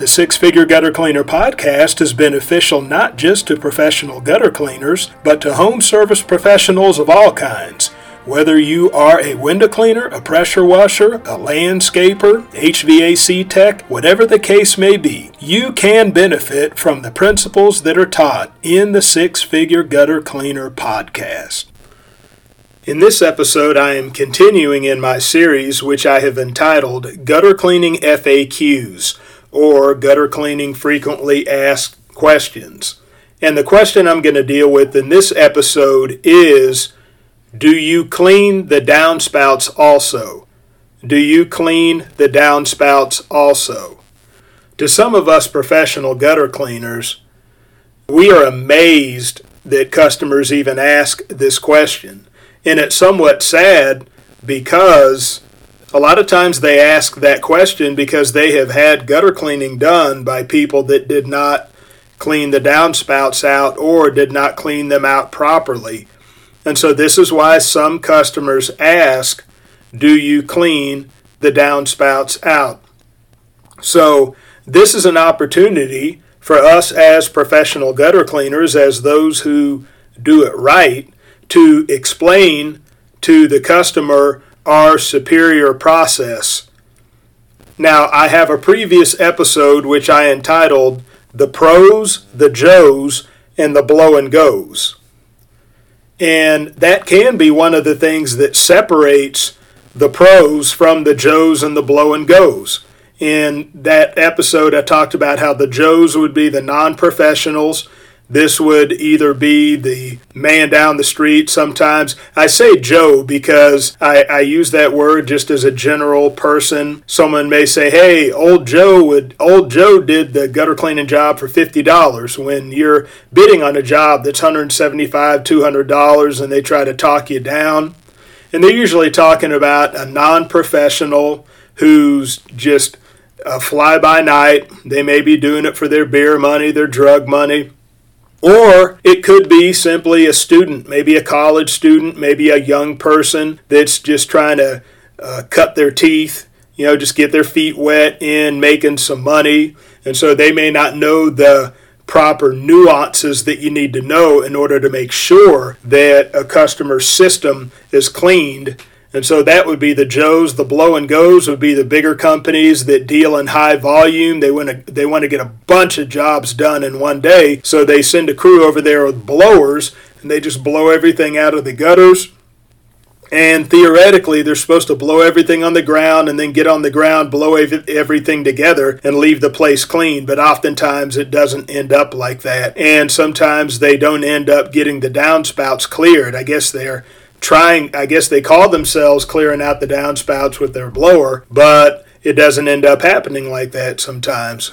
The Six Figure Gutter Cleaner podcast is beneficial not just to professional gutter cleaners, but to home service professionals of all kinds. Whether you are a window cleaner, a pressure washer, a landscaper, HVAC tech, whatever the case may be, you can benefit from the principles that are taught in the Six Figure Gutter Cleaner podcast. In this episode, I am continuing in my series, which I have entitled Gutter Cleaning FAQs or gutter cleaning frequently asked questions. And the question I'm going to deal with in this episode is Do you clean the downspouts also? Do you clean the downspouts also? To some of us professional gutter cleaners, we are amazed that customers even ask this question. And it's somewhat sad because a lot of times they ask that question because they have had gutter cleaning done by people that did not clean the downspouts out or did not clean them out properly. And so this is why some customers ask, Do you clean the downspouts out? So this is an opportunity for us as professional gutter cleaners, as those who do it right, to explain to the customer our superior process. Now, I have a previous episode which I entitled The Pros, the Joes, and the Blow and Goes. And that can be one of the things that separates the pros from the Joes and the Blow and Goes. In that episode, I talked about how the Joes would be the non professionals this would either be the man down the street sometimes. I say Joe because I, I use that word just as a general person. Someone may say, hey, old Joe would old Joe did the gutter cleaning job for fifty dollars when you're bidding on a job that's 175, $200 and they try to talk you down. And they're usually talking about a non professional who's just a fly by night. They may be doing it for their beer money, their drug money or it could be simply a student, maybe a college student, maybe a young person that's just trying to uh, cut their teeth, you know, just get their feet wet in making some money. And so they may not know the proper nuances that you need to know in order to make sure that a customer's system is cleaned and so that would be the Joes. The blow and goes would be the bigger companies that deal in high volume. They want to they want to get a bunch of jobs done in one day. So they send a crew over there with blowers and they just blow everything out of the gutters. And theoretically, they're supposed to blow everything on the ground and then get on the ground, blow everything together, and leave the place clean. But oftentimes, it doesn't end up like that. And sometimes they don't end up getting the downspouts cleared. I guess they're trying, I guess they call themselves clearing out the downspouts with their blower, but it doesn't end up happening like that sometimes.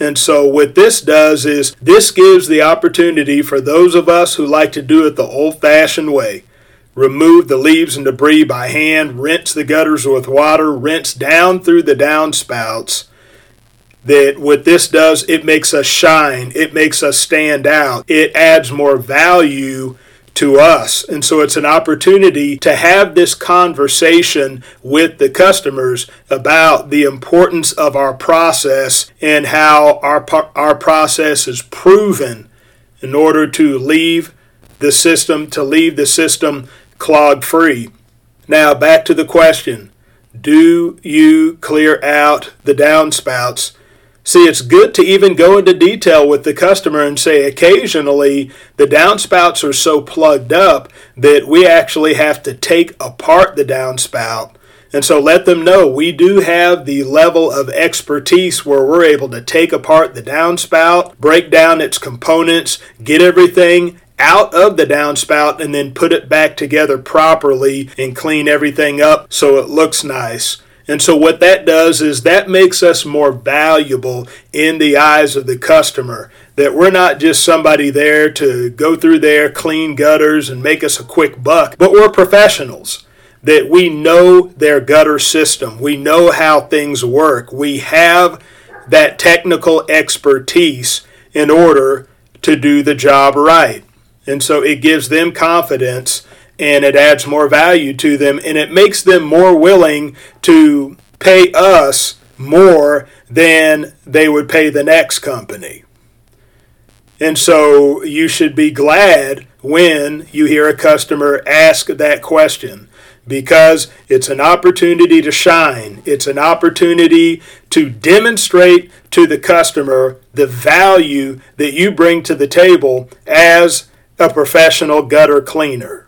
And so, what this does is this gives the opportunity for those of us who like to do it the old fashioned way remove the leaves and debris by hand, rinse the gutters with water, rinse down through the downspouts. That what this does, it makes us shine, it makes us stand out, it adds more value to us. And so it's an opportunity to have this conversation with the customers about the importance of our process and how our, our process is proven in order to leave the system, to leave the system clog free. Now, back to the question Do you clear out the downspouts See, it's good to even go into detail with the customer and say occasionally the downspouts are so plugged up that we actually have to take apart the downspout. And so let them know we do have the level of expertise where we're able to take apart the downspout, break down its components, get everything out of the downspout, and then put it back together properly and clean everything up so it looks nice. And so, what that does is that makes us more valuable in the eyes of the customer. that we're not just somebody there to go through there, clean gutters, and make us a quick buck, but we're professionals. That we know their gutter system, we know how things work, we have that technical expertise in order to do the job right. And so it gives them confidence and it adds more value to them and it makes them more willing to pay us more than they would pay the next company. And so you should be glad when you hear a customer ask that question because it's an opportunity to shine. It's an opportunity to demonstrate to the customer the value that you bring to the table as a professional gutter cleaner.